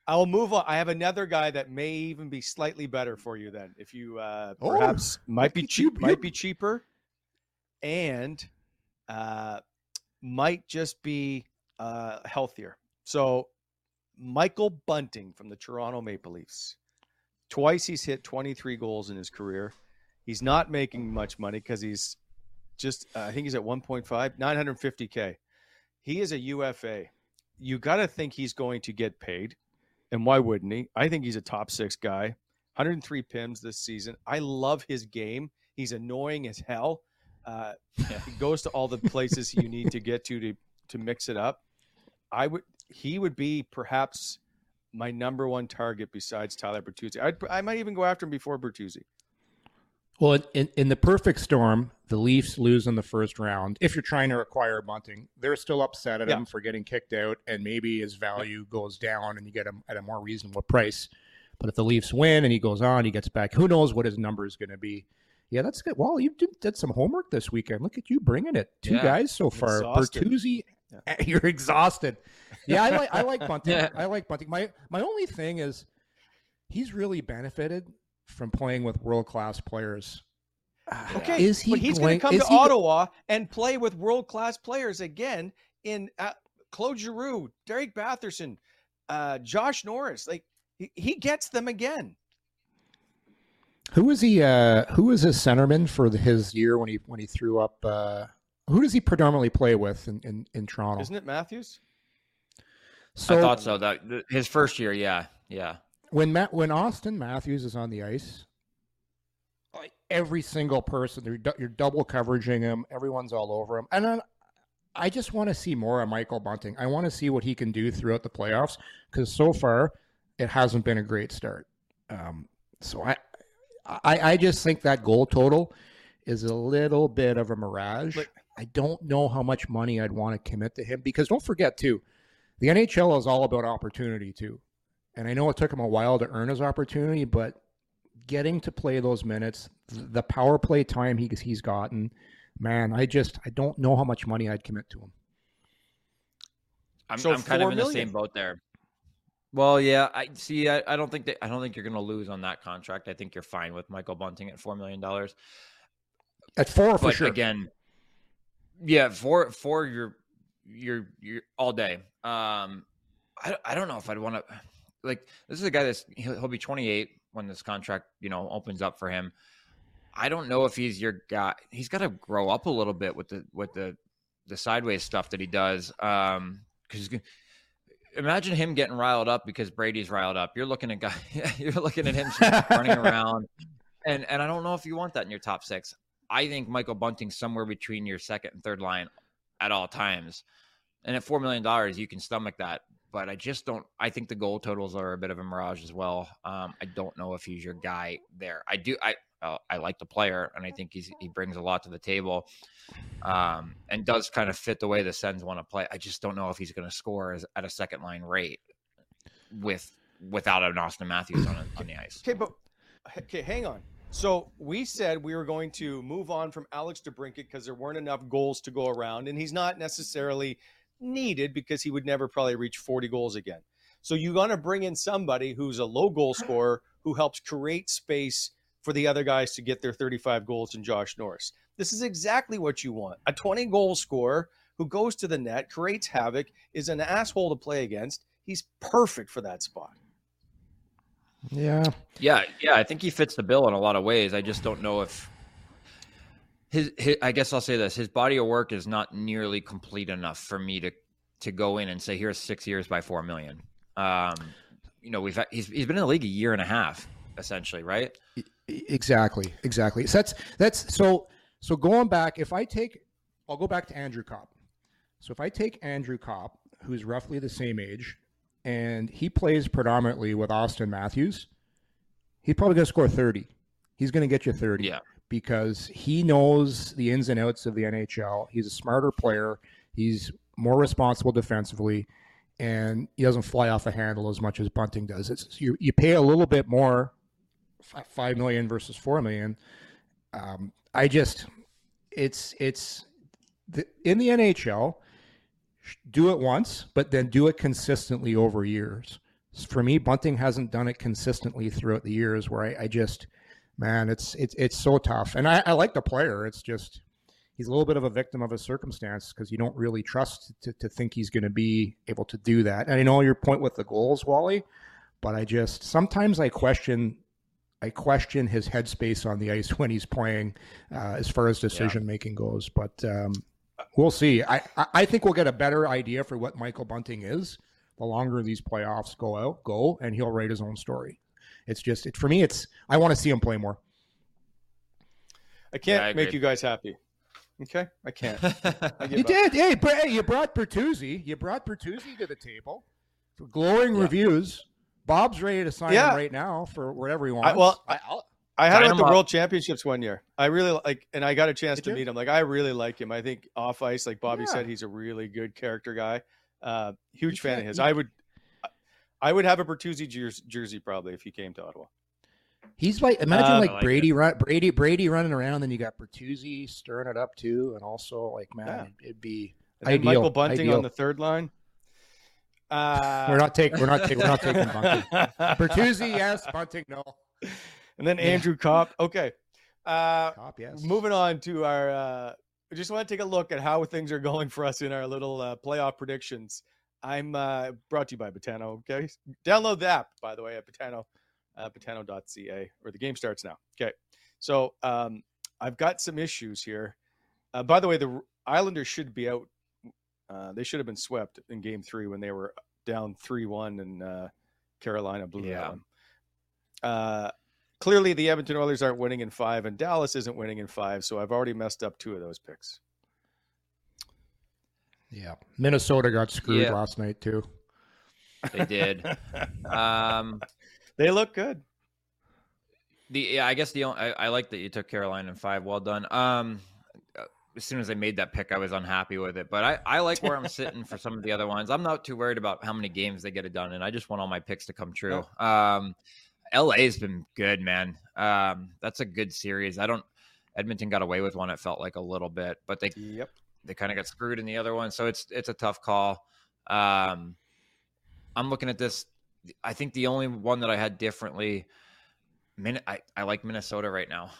I will move on. I have another guy that may even be slightly better for you then. If you uh Oh, perhaps might be cheap, you- might be cheaper. And uh might just be uh, healthier. So, Michael Bunting from the Toronto Maple Leafs. Twice he's hit 23 goals in his career. He's not making much money because he's just, uh, I think he's at 1.5, 950K. He is a UFA. You got to think he's going to get paid. And why wouldn't he? I think he's a top six guy. 103 PIMs this season. I love his game. He's annoying as hell. Uh, he goes to all the places you need to get to to to mix it up. I would he would be perhaps my number one target besides Tyler Bertuzzi. I'd, I might even go after him before Bertuzzi. Well, in, in the perfect storm, the Leafs lose in the first round. If you're trying to acquire Bunting, they're still upset at Yeah. him for getting kicked out, and maybe his value goes down and you get him at a more reasonable price. But if the Leafs win and he goes on, he gets back. Who knows what his number is going to be? Yeah, that's good. Well, you did, did some homework this weekend. Look at you bringing it. Two Yeah. guys so far. Exhausted. Bertuzzi, you're exhausted. Yeah, I like I like Bunting. Yeah. I like Bunting. My my only thing is he's really benefited from playing with world class players. Okay, Is he but he's going- going to come to he go- Ottawa and play with world class players again in uh, Claude Giroux, Derek Batherson, uh, Josh Norris. Like he, he gets them again. Who was he? Uh, who was his centerman for the, his year when he when he threw up? Uh, who does he predominantly play with in, in, in Toronto? Isn't it Matthews? So I thought so. That his first year, yeah, yeah. When Matt when Auston Matthews is on the ice, like every single person, you're, you're double coveraging him. Everyone's all over him, and I, I just want to see more of Michael Bunting. I want to see what he can do throughout the playoffs because so far it hasn't been a great start. Um, so I, I, I just think that goal total is a little bit of a mirage. But- I don't know how much money I'd want to commit to him because don't forget too, the NHL is all about opportunity too. And I know it took him a while to earn his opportunity, but getting to play those minutes, the power play time he, he's gotten, man, I just I don't know how much money I'd commit to him. I'm, So I'm kind of four in the same boat there. Well, yeah, I see. I, I don't think that I don't think you're going to lose on that contract. I think you're fine with Michael Bunting at four million dollars. At four for But sure. again, yeah, for for your your your all day. Um, I I don't know if I'd want to like this is a guy that's he'll, he'll be 28 when this contract you know opens up for him. I don't know if he's your guy. He's got to grow up a little bit with the with the the sideways stuff that he does. Um, because imagine him getting riled up because Brady's riled up. You're looking at guy, you're looking at him running around, and and I don't know if you want that in your top six. I think Michael Bunting's somewhere between your second and third line at all times, and at four million dollars, you can stomach that. But I just don't. I think the goal totals are a bit of a mirage as well. Um, I don't know if he's your guy there. I do. I uh, I like the player, and I think he's he brings a lot to the table, um, and does kind of fit the way the Sens want to play. I just don't know if he's going to score as, at a second line rate with without an Auston Matthews on on the ice. Okay, but okay, hang on. So we said we were going to move on from Alex DeBrincat because there weren't enough goals to go around, and he's not necessarily needed because he would never probably reach 40 goals again. So you got to bring in somebody who's a low goal scorer who helps create space for the other guys to get their 35 goals in Josh Norris. This is exactly what you want. A 20 goal scorer who goes to the net, creates havoc, is an asshole to play against. He's perfect for that spot. yeah. Yeah, yeah, I think he fits the bill in a lot of ways. I just don't know if his, his I guess I'll say this, his body of work is not nearly complete enough for me to to go in and say here's 6 years by 4 million. Um you know, we've he's he's been in the league a year and a half essentially, right? Exactly, exactly. So that's that's so so going back. If I take, I'll go back to Andrew Copp. So if I take Andrew Copp, who's roughly the same age, and he plays predominantly with Auston Matthews, he's probably going to score thirty. He's going to get you thirty. Yeah. Because he knows the ins and outs of the NHL. He's a smarter player. He's more responsible defensively, and he doesn't fly off the handle as much as Bunting does. It's you, you pay a little bit more, five million versus four million. Um, I just, it's it's the, in the NHL. Do it once, but then do it consistently over years. For me, Bunting hasn't done it consistently throughout the years. Where I, I just, man, it's it's it's so tough. And I, I like the player. It's just he's a little bit of a victim of his circumstance because you don't really trust to, to think he's going to be able to do that. And I know your point with the goals, Wally, but I just sometimes I question I question his headspace on the ice when he's playing, uh, as far as decision making goes. But um, we'll see. I, I I think we'll get a better idea for what Michael Bunting is the longer these playoffs go out go, and he'll write his own story. It's just it for me. It's I want to see him play more. I can't I make you guys happy. Okay, I can't. I You up. did, hey, but hey, you brought Bertuzzi. You brought Bertuzzi to the table for glowing reviews. Bob's ready to sign Yeah. him right now for whatever he wants. I, well, I, I had Sign him at the up. World Championships one year. I really like, and I got a chance Did to you? meet him. Like, I really like him. I think off ice, like Bobby Yeah. said, he's a really good character guy. Uh, huge You fan of his. you- I would, I would have a Bertuzzi jersey, jersey probably if he came to Ottawa. He's like imagine like, like Brady run Brady Brady running around, then you got Bertuzzi stirring it up too, and also like man, Yeah. it'd be And ideal. Michael Bunting ideal. on the third line. Uh, We're not taking we're not taking we're not taking Bunting. Bertuzzi, yes. Bunting, no. and then Yeah. Andrew Copp. Okay. Uh, Copp, yes. Moving on to our, uh, I just want to take a look at how things are going for us in our little uh, playoff predictions. I'm uh, brought to you by Betano. Okay, download the app by the way at Betano, uh, Betano.ca, where the game starts now. Okay, so um, I've got some issues here. Uh, by the way, the Islanders should be out. Uh, they should have been swept in Game Three when they were down three-one and uh, Carolina blew that Yeah. one. Uh, clearly the Edmonton Oilers aren't winning in five, and Dallas isn't winning in five. So I've already messed up two of those picks. Yeah. Minnesota got screwed Yeah. last night too. They did. um, They look good. the yeah, I guess the only, I, I like that you took Carolina in five. Well done. Um, as soon as I made that pick, I was unhappy with it, but I, I like where I'm sitting for some of the other ones. I'm not too worried about how many games they get it done, and I just want all my picks to come true. Um, LA's been good, man. Um, that's a good series. I don't. Edmonton got away with one. It felt like a little bit, but they Yep. They kind of got screwed in the other one. So it's it's a tough call. Um, I'm looking at this. I think the only one that I had differently, Min- I, I like Minnesota right now.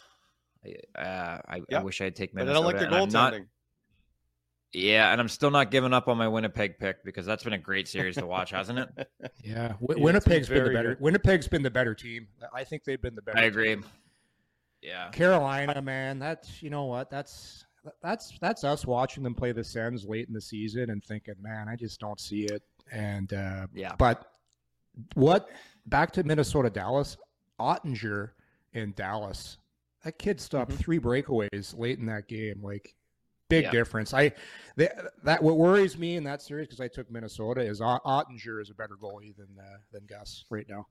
I, uh, I, I wish I had taken But I Minnesota. don't like their and not- goaltending. yeah, and I'm still not giving up on my Winnipeg pick because that's been a great series to watch, hasn't it? Yeah. been Winnipeg's been the better good. Winnipeg's been the better team. I think they've been the better I agree. team. Yeah, Carolina, man, that's you know what? That's that's that's us watching them play the Sens late in the season and thinking, man, I just don't see it. And uh Yeah. but what back to Minnesota Dallas, Oettinger in Dallas. That kid stopped Mm-hmm. three breakaways late in that game. Like big Yeah. difference. I th- that what worries me in that series because I took Minnesota is Oettinger is a better goalie than uh, than Gus right now.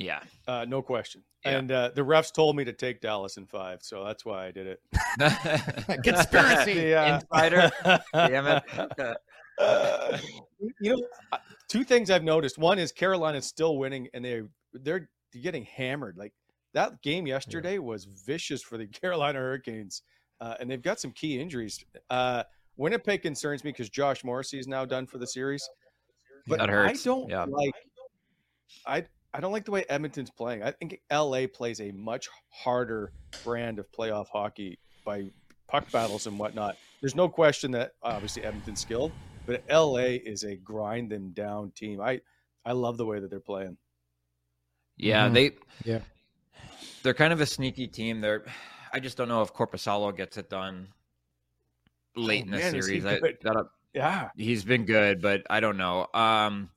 Yeah. Uh, no question. Yeah. And uh, the refs told me to take Dallas in five, so that's why I did it. Conspiracy. The, uh, Insider. Damn it. Uh, you know, two things I've noticed. One is Carolina's still winning, and they they're getting hammered. Like that game yesterday was vicious for the Carolina Hurricanes, uh, and they've got some key injuries. Uh, Winnipeg concerns me because Josh Morrissey is now done for the series. But That hurts. I don't Yeah. like. I I don't like the way Edmonton's playing. I think LA plays a much harder brand of playoff hockey by puck battles and whatnot. There's no question that obviously Edmonton's skilled, but LA is a grind them down team. I I love the way that they're playing. Yeah, Mhm. they Yeah. they're kind of a sneaky team. They're I just don't know if Korpisalo gets it done late Oh, in the man, is he series. I, Yeah. he's been good, but I don't know. Um,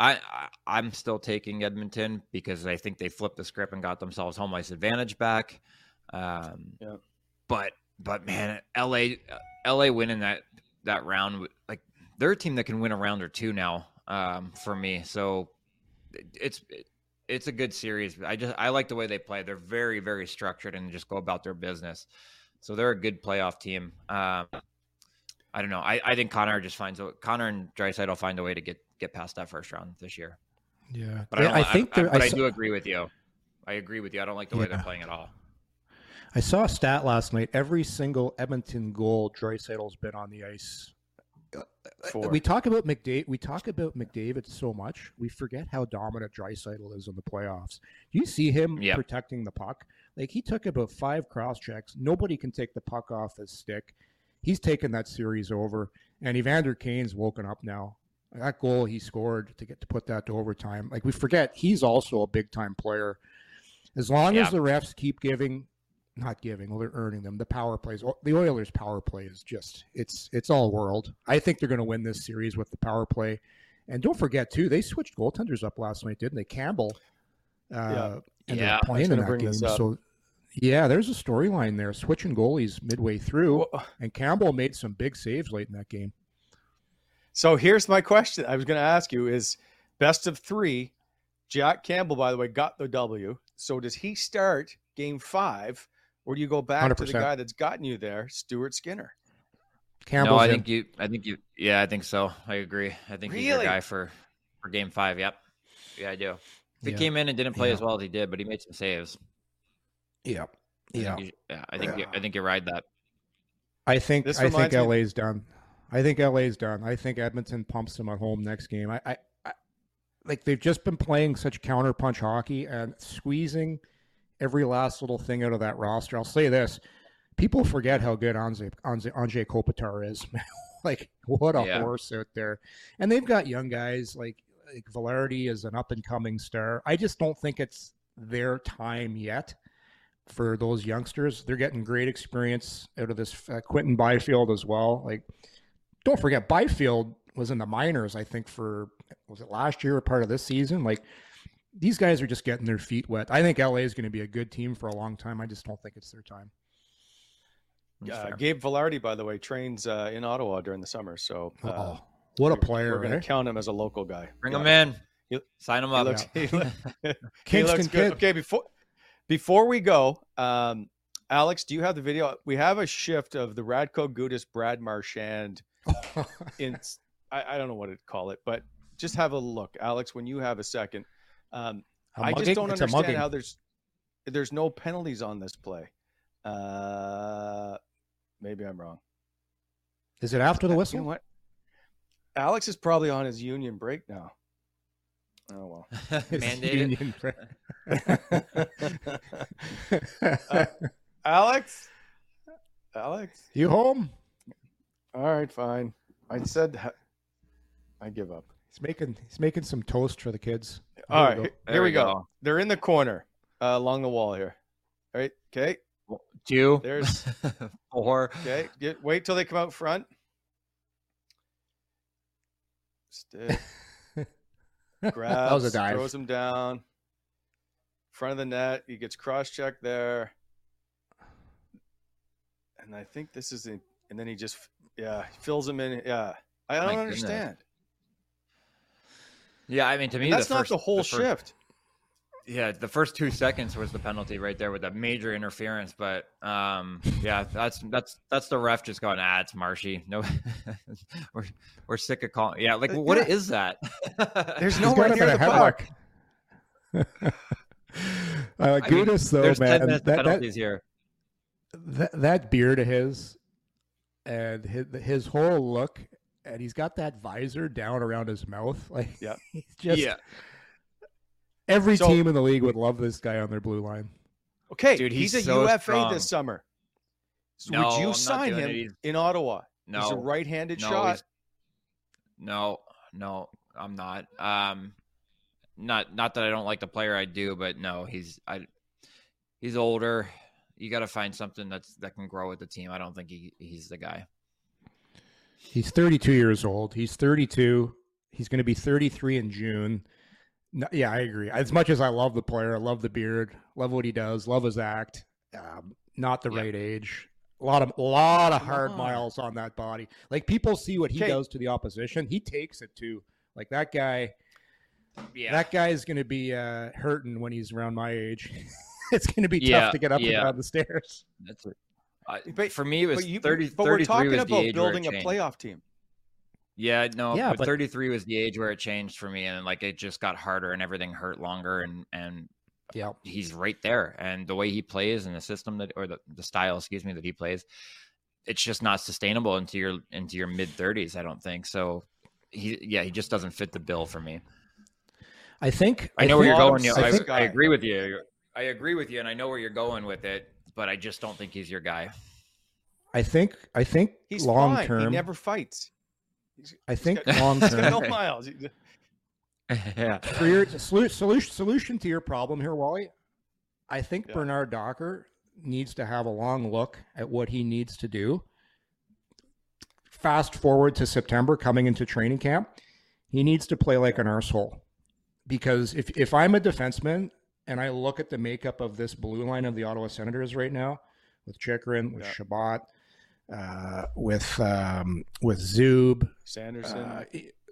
I, I I'm still taking Edmonton because I think they flipped the script and got themselves home ice advantage back. Um, Yeah. But but man, LA LA winning that that round like they're a team that can win a round or two now. Um, for me, so it- it's it's a good series. I just I like the way they play. They're very very structured and just go about their business. So they're a good playoff team. Um, I don't know. I, I think Connor just finds a Connor and Draisaitl will find a way to get get past that first round this year. Yeah. But I, I I think I, they're- but I, saw- do agree with you. I agree with you. I don't like the way they're playing at all. I saw a stat last night. Every single Edmonton goal Draisaitl's been on the ice uh, uh, Four. We talk about McDavid. We talk about McDavid so much, we forget how dominant Draisaitl is in the playoffs. Do you see him Yep. protecting the puck? Like he took about five cross checks. Nobody can take the puck off his stick. He's taken that series over, and Evander Kane's woken up now. That goal he scored to get to put that to overtime. Like we forget, he's also a big time player. As long as the refs keep giving, not giving, well, they're earning them. The power plays, the Oilers' power play is just it's it's all world. I think they're going to win this series with the power play. And don't forget too, they switched goaltenders up last night, didn't they? Campbell, uh, ended Yeah, up playing in that bring game. So yeah, there's a storyline there, switching goalies midway through, Well, and Campbell made some big saves late in that game. So here's my question. I was going to ask you is best of three. Jack Campbell, by the way, got the W. So does he start game five, or do you go back to the guy that's gotten you there, Stuart Skinner? Campbell's no, I in. think you. I think you. Yeah, I think so. I agree. I think he's your guy for for game five. Yep. Yeah, I do. He Yeah. came in and didn't play Yeah. as well as he did, but he made some saves. yeah, I yeah. think you, yeah, I think you, I think you ride that. I think This I think reminds me- LA's done. I think LA's done. I think Edmonton pumps them at home next game. I, I, I like they've just been playing such counterpunch hockey and squeezing every last little thing out of that roster. I'll say this: people forget how good Anze Anze, Anze Kopitar is. like what a Yeah. horse out there, and they've got young guys like like Vilardi is an up and coming star. I just don't think it's their time yet for those youngsters. They're getting great experience out of this uh, Quentin Byfield as well. Like, don't forget, Byfield was in the minors, I think, for was it last year or part of this season. Like, these guys are just getting their feet wet. I think LA is going to be a good team for a long time. I just don't think it's their time. That's Uh, fair. Gabe Vilardi, by the way, trains uh, in Ottawa during the summer. So uh, oh, what a player! We're going eh? to count him as a local guy. Bring Yeah. him in. He- Sign him He up. looks, he, look- he looks good. kid. Okay, before before we go, um, Alex, do you have the video? We have a shift of the Radko Gudas Brad Marchand in I, I don't know what to call it, but just have a look, Alex, when you have a second. Um, A I just don't It's understand how there's there's no penalties on this play. Uh, maybe I'm wrong. Is it after the You whistle? know what? Alex is probably on his union break now. Oh well. His Mandated. union break. Uh, Alex? Alex? you home? All right, fine. I said ha- I give up. He's making he's making some toast for the kids. All There right, here, go. Here we we go. go. They're in the corner uh, along the wall here. All right, okay, Two. There's- four. okay. Get, wait till they come out front. Stick. Grabs, was a dive. throws him down. Front of the net. He gets cross-checked there. And I think this is in, and then he just, yeah, fills him in. Yeah. I don't My goodness. understand. Yeah, I mean, to me, And that's the not first, the whole first- shift. Yeah, the first two seconds was the penalty right there with that major interference. But um, yeah, that's that's that's the ref just going, ah, it's Marshy. No, we're we're sick of calling. Yeah, like Uh, what yeah. is that? There's no nowhere got him near in the a puck. headlock. uh, I mean, Gudas, though, There's ten man, minutes that, of that, penalties here. that that beard of his and his, his whole look and he's got that visor down around his mouth like Yeah. he's just yeah, every So- team in the league would love this guy on their blue line Okay, Dude, he's, he's a so UFA strong. this summer. So No, would I'm you sign him it. In Ottawa? no, He's a right-handed no, shot. No, no, I'm not. Um, not not that I don't like the player. I do, but no, he's I. He's older. You got to find something that's that can grow with the team. I don't think he he's the guy. he's 32 years old he's 32 he's going to be 33 in june no, yeah i agree as much as i love the player i love the beard love what he does love his act um, not the Yeah. right age a lot of a lot of hard on. miles on that body like people see what he Okay. does to the opposition he takes it too like that guy Yeah, that guy is going to be uh, hurting when he's around my age. it's going to be Yeah, tough to get up and down the stairs. that's it. I, But- for me, it was But, you, 30, but we're talking was about age where it building a playoff team. Yeah, no, Yeah, but, but- 33 was the age where it changed for me, and like it just got harder and everything hurt longer, and and Yeah. he's right there, and the way he plays and the system that or the, the style, excuse me, that he plays, it's just not sustainable into your into your mid 30s. I don't think so. He yeah, he just doesn't fit the bill for me. I think I know where you're going. I I, I agree with you. I agree with you, and I know where you're going with it. But I just don't think he's your guy. I think I think He's long fine. term. He never fights. I think got- long He's got no term. miles. Yeah. for your solution solution to your problem here, Wally, I think Yeah. Bernard Docker needs to have a long look at what he needs to do. Fast forward to September, coming into training camp, he needs to play like an arsehole. Because if if I'm a defenseman and I look at the makeup of this blue line of the Ottawa Senators right now, with Chychrun, with Yeah. Chabot, uh, with um, with Zub, Sanderson. uh,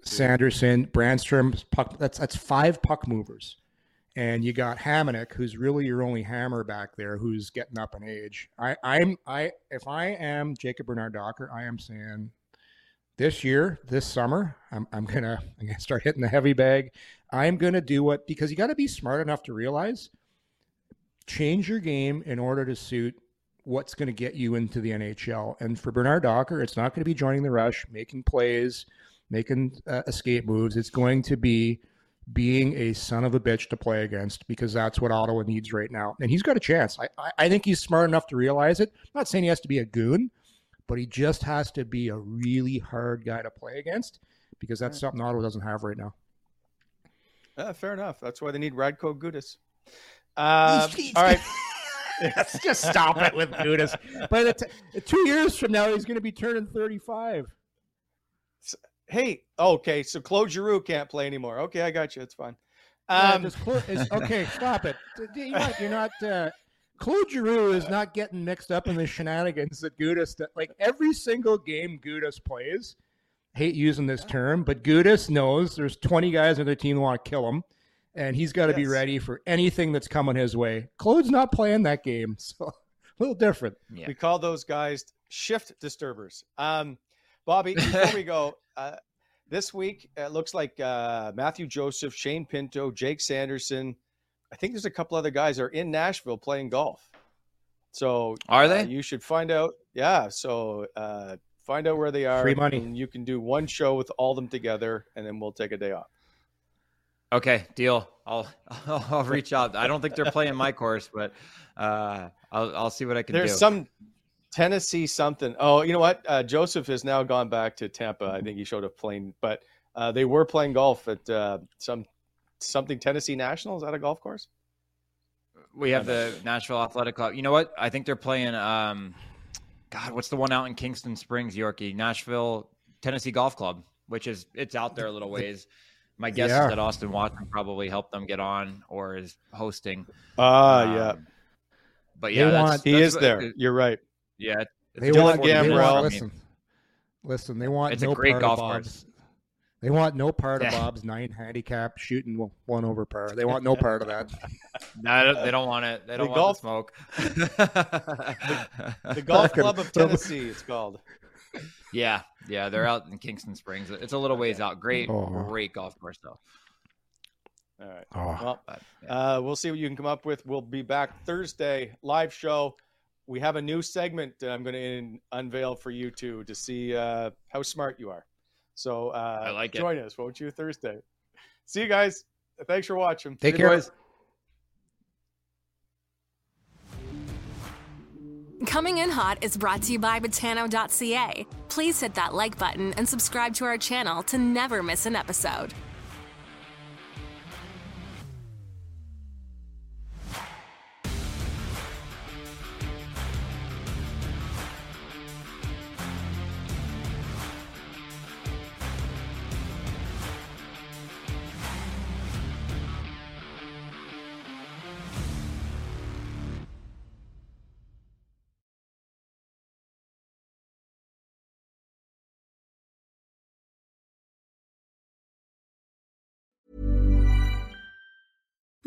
Sanderson, Brandstrom, puck. That's that's five puck movers, and you got Hamonic, who's really your only hammer back there, who's getting up in age. I, I'm I if I am Jacob Bernard Docker, I am saying this year, this summer, I'm I'm gonna I'm gonna start hitting the heavy bag. I'm gonna do what because you got to be smart enough to realize change your game in order to suit what's going to get you into the NHL. And for Bernard Docker, it's not going to be joining the rush, making plays, making uh, escape moves. It's going to be being a son of a bitch to play against because that's what Ottawa needs right now. And he's got a chance. I, I, I think he's smart enough to realize it. I'm not saying he has to be a goon, but he just has to be a really hard guy to play against because that's something Ottawa doesn't have right now. Yeah, fair enough. That's why they need Radko Gudas. Uh, all right. Let's just stop it with Gudas. By the t- two years from now, he's going to be turning 35. Hey, okay. So Claude Giroux can't play anymore. Okay, I got you. It's fine. Um, Clo- is- okay, stop it. You're not. You're not uh, Claude Giroux is not getting mixed up in the shenanigans that Gudas. Like every single game Gudas plays. Hate using this term, but Gudas knows there's 20 guys on their team who want to kill him, and he's got to be ready for anything that's coming his way. Claude's not playing that game, so a little different. Yeah. We call those guys shift disturbers. Um, Bobby, before we go, uh, this week it looks like uh, Mathieu Joseph, Shane Pinto, Jake Sanderson. I think there's a couple other guys are in Nashville playing golf. So Are uh, they? you should find out. Yeah. So uh, find out where they are. Free money. And you can do one show with all them together, and then we'll take a day off. Okay, deal. I'll I'll reach out. I don't think they're playing my course, but uh, I'll I'll see what I can There's do. some Tennessee something. Oh, you know what? Uh, Joseph has now gone back to Tampa. I think he showed up playing, but uh, they were playing golf at uh, some something Tennessee National. Is that a golf course? We have the Nashville Athletic Club. You know what? I think they're playing. Um, God, what's the one out in Kingston Springs, Yorkie? Nashville Tennessee Golf Club, which is it's out there a little ways. My guess Yeah. is that Austin Watson probably helped them get on or is hosting. Ah, yeah. Um, But yeah, that's, want- He that's is what- there. You're right. Yeah, it's They want, they Gambrell. want- listen, listen. They want It's a great part golf of course. Bob's. They want no part of Bob's nine handicap shooting one- one over par. They want no part of that. No, they don't want it. They don't golf- want the smoke. The Golf Club of Tennessee. It's called. yeah, yeah, they're out in Kingston Springs. It's a little ways out. Great, Oh. great golf course though. All right. Oh. Well, But, yeah. uh, we'll see what you can come up with. We'll be back Thursday live show. We have a new segment that I'm going to unveil for you two to see uh, how smart you are. So uh, I like it. join us, won't you, Thursday? See you guys. Thanks for watching. Take Hey, care. boys. Coming in Hot is brought to you by Betano.ca. Please hit that like button and subscribe to our channel to never miss an episode.